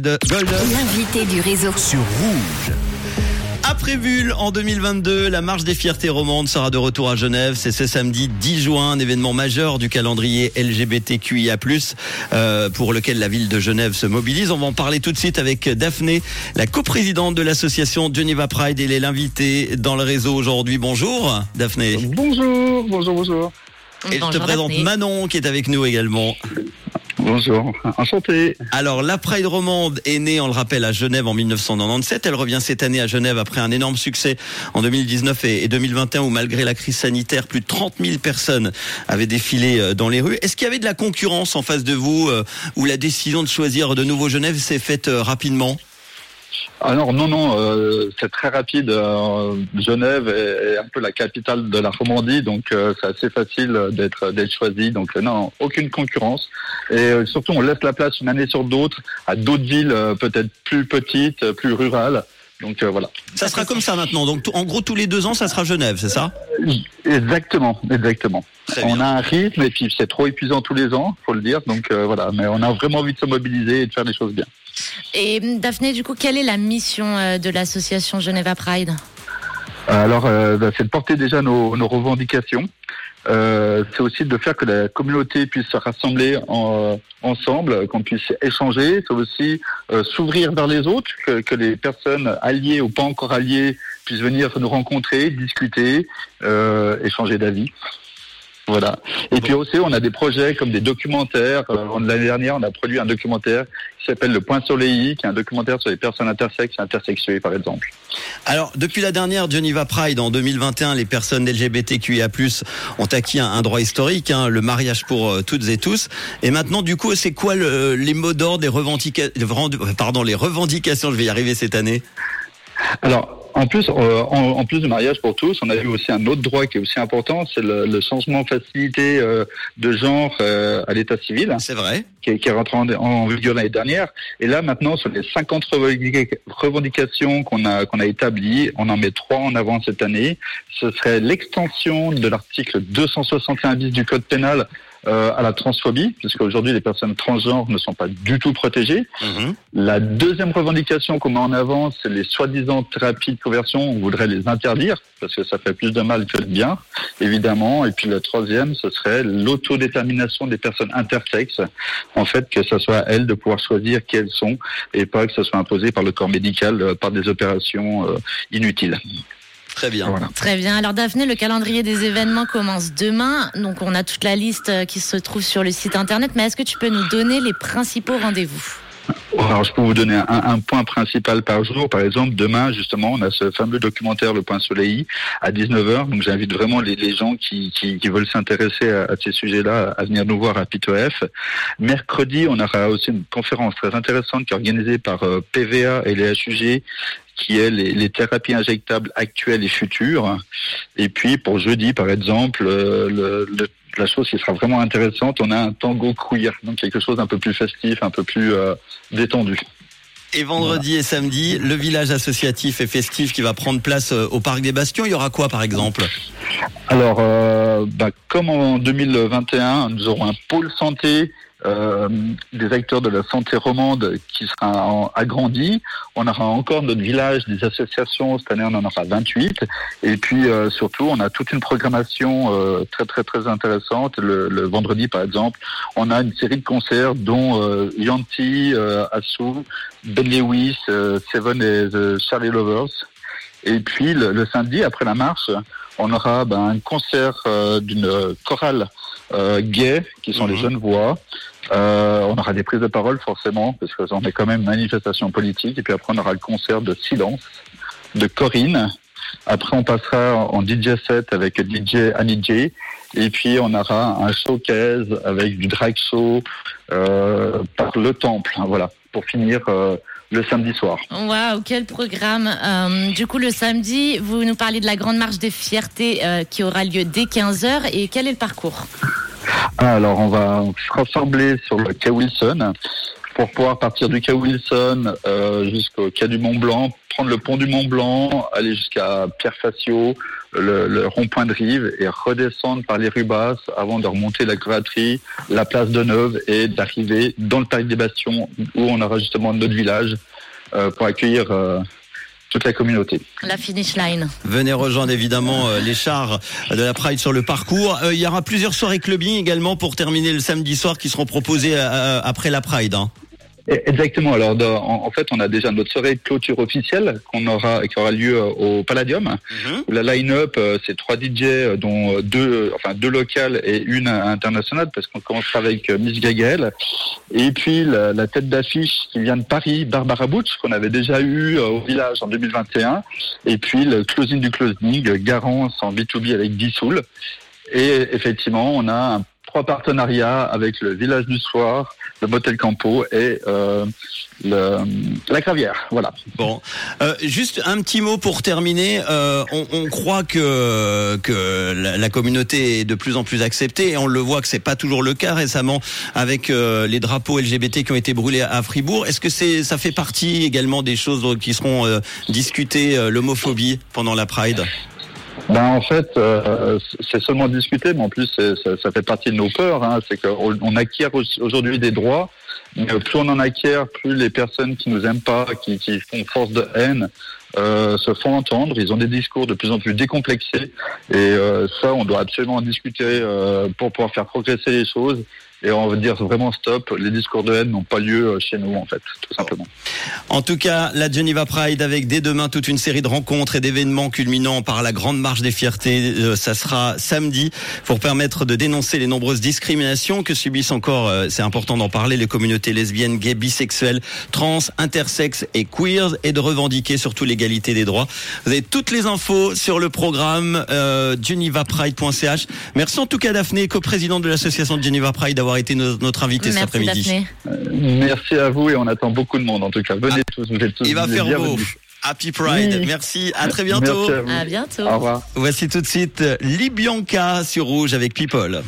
de L'invité du réseau. sur Rouge. Après Bulle, en 2022, la marche des fiertés romandes sera de retour à Genève. C'est ce samedi 10 juin, un événement majeur du calendrier LGBTQIA+, euh, pour lequel la ville de Genève se mobilise. On va en parler tout de suite avec Daphné, la coprésidente de l'association Geneva Pride. Elle est l'invitée dans le réseau aujourd'hui. Bonjour, Daphné. Bonjour, bonjour, bonjour. Et je te présente Daphné. Manon qui est avec nous également. Bonjour, enchanté. Alors, la Pride romande est née, on le rappelle, à Genève en 1997. Elle revient cette année à Genève après un énorme succès en 2019 et et 2021 où, malgré la crise sanitaire, plus de 30 000 personnes avaient défilé euh, dans les rues. Est-ce qu'il y avait de la concurrence en face de vous euh, où la décision de choisir de nouveau Genève s'est faite euh, rapidement? Alors non, non, euh, c'est très rapide. euh, Genève est, un peu la capitale de la Romandie, donc euh, c'est assez facile d'être d'être choisi. Donc euh, non, aucune concurrence. Et euh, surtout, on laisse la place une année sur d'autres à d'autres villes euh, peut-être plus petites, plus rurales. Donc euh, voilà. Ça sera comme ça maintenant. Donc, en gros, tous les deux ans, ça sera Genève, c'est ça Exactement, exactement. On a un rythme et puis c'est trop épuisant tous les ans, faut le dire. Donc euh, voilà, mais on a vraiment envie de se mobiliser et de faire des choses bien. Et Daphné, du coup, quelle est la mission euh, de l'association Geneva Pride? Alors, euh, bah, c'est de porter déjà nos, nos revendications. Euh, c'est aussi de faire que la communauté puisse se rassembler en- euh, ensemble, qu'on puisse échanger. C'est aussi euh, s'ouvrir vers les autres, que, que les personnes alliées ou pas encore alliées puissent venir nous rencontrer, discuter, euh, échanger d'avis. Voilà. Et puis aussi, on a des projets comme des documentaires. Euh, L'année dernière, on a produit un documentaire qui s'appelle Le Point Soleil, qui est un documentaire sur les personnes intersexes et intersexuées, par exemple. Alors, depuis la dernière Geneva Pride en 2021, les personnes LGBTQIA+ ont acquis un, un droit historique, hein, le mariage pour euh, toutes et tous. Et maintenant, du coup, c'est quoi le- les mots d'ordre des revendications Pardon, les revendications? Je vais y arriver cette année. Alors, en plus, euh, en, en plus du mariage pour tous, on a vu aussi un autre droit qui est aussi important, c'est le, le changement facilité euh, de genre euh, à l'état civil, C'est vrai. qui, est- qui est rentré en, en vigueur l'année dernière. Et là, maintenant, sur les 50 revendica- revendications qu'on a qu'on a établies, on en met trois en avant cette année. Ce serait l'extension de l'article 261 bis du code pénal euh, à la transphobie, puisque aujourd'hui les personnes transgenres ne sont pas du tout protégées. Mhm. La deuxième revendication qu'on met en avant, c'est les soi-disant thérapies de conversion. On voudrait les interdire parce que ça fait plus de mal que de bien, évidemment. Et puis la troisième, ce serait l'autodétermination des personnes intersexes. En fait, que ce soit à elles de pouvoir choisir qui elles sont et pas que ce soit imposé par le corps médical euh, par des opérations euh, inutiles. Très bien. Voilà. Très bien. Alors Daphné, le calendrier des événements commence demain. Donc on a toute la liste euh, qui se trouve sur le site internet. Mais est-ce que tu peux nous donner les principaux rendez-vous? Alors, je peux vous donner un, un point principal par jour. Par exemple, demain, justement, on a ce fameux documentaire Le Point Soleil à 19h. Donc, j'invite vraiment les, les gens qui, qui, qui veulent s'intéresser à, à ces sujets-là à venir nous voir à PITOF. Mercredi, on aura aussi une conférence très intéressante qui est organisée par euh, PVA et les HUG qui est les, thérapies injectables actuelles et futures. Et puis, pour jeudi, par exemple, euh, la chose qui sera vraiment intéressante, on a un tango queer, donc quelque chose d'un peu plus festif, un peu plus euh, détendu. Et vendredi et samedi, le village associatif et festif qui va prendre place euh, au parc des Bastions. Il y aura quoi, par exemple? Alors, euh, bah, comme en 2021, nous aurons un pôle santé euh, des acteurs de la santé romande qui sera agrandi. On aura encore notre village des associations. Cette année, on en aura 28. Et puis, euh, surtout, on a toute une programmation euh, très, très, très intéressante. Le, le vendredi, par exemple, on a une série de concerts dont euh, Yanti, euh, Assou, Ben Lewis, euh, Seven et Charlie Lovers. Et puis, le, le samedi, après la marche, on aura ben, un concert euh, d'une euh, chorale euh, gay, qui sont Mhm. les jeunes voix. Euh, on aura des prises de parole forcément, parce que on est quand même une manifestation politique. Et puis après, on aura le concert de Silence de Corinne. Après, on passera en DJ set avec DJ Annie J. Et puis, on aura un showcase avec du drag show euh, par le Temple. Voilà, pour finir euh, le samedi soir. Waouh, quel programme Euh, Du coup, le samedi, vous nous parlez de la grande marche des fiertés euh, qui aura lieu dès 15h. Et quel est le parcours? Alors, on va se rassembler sur le quai Wilson pour pouvoir partir du quai Wilson euh, jusqu'au quai du Mont Blanc, prendre le pont du Mont Blanc, aller jusqu'à Pierre Facio, le, rond-point de Rive et redescendre par les rues basses avant de remonter la Gratterie, la place de Neuve et d'arriver dans le parc des Bastions où on aura justement notre village euh, pour accueillir euh, toute la communauté. La finish line. Venez rejoindre évidemment euh, les chars de la Pride sur le parcours. il y aura plusieurs soirées clubbing également pour terminer le samedi soir qui seront proposées après la Pride. Hein. Exactement. Alors, en, fait, on a déjà notre soirée de clôture officielle qu'on aura, qui aura lieu euh, au Palladium. Mhm. la line-up, euh, c'est trois DJ, euh, dont deux, enfin deux locales et une internationale, parce qu'on commencera avec Miss Gagael. Et puis la, tête d'affiche qui vient de Paris, Barbara Butch, qu'on avait déjà eu au village en 2021. Et puis le closing du closing, Garance en B2B avec Dissoul. Et effectivement, on a un trois partenariats avec le Village du Soir, le Motel Campo et euh, la Gravière. Voilà. Bon, euh, juste un petit mot pour terminer. Euh, on, croit que la, communauté est de plus en plus acceptée et on le voit que c'est pas toujours le cas récemment avec les drapeaux LGBT qui ont été brûlés à Fribourg. Est-ce que ça fait partie également des choses qui seront discutées l'homophobie pendant la Pride? Ben en fait, euh, c'est seulement discuté, mais en plus ça, ça, fait partie de nos peurs. Hein, c'est qu'on on acquiert aujourd'hui des droits, mais plus on en acquiert, plus les personnes qui nous aiment pas, qui, qui font force de haine, euh, se font entendre. Ils ont des discours de plus en plus décomplexés, et euh, ça, on doit absolument en discuter euh, pour pouvoir faire progresser les choses et on veut dire vraiment stop. Les discours de haine n'ont pas lieu euh, chez nous, en fait, tout simplement. En tout cas, la Geneva Pride avec dès demain toute une série de rencontres et d'événements culminant par la grande marche des fiertés. Euh, ça sera samedi pour permettre de dénoncer les nombreuses discriminations que subissent encore, euh, c'est important d'en parler, les communautés lesbiennes, gays, bisexuelles, trans, intersexes et queers et de revendiquer surtout l'égalité des droits. Vous avez toutes les infos sur le programme euh, genevapride.ch. Merci en tout cas Daphné, coprésidente de l'association Geneva Pride d'avoir été notre invité cet après-midi. Euh, merci à vous et on attend beaucoup de monde en tout cas. Venez tous, vous êtes tous Il va faire beau. Happy Pride. Merci. À très bientôt. à, bientôt. Au revoir. Voici tout de suite Libianca sur Rouge avec People.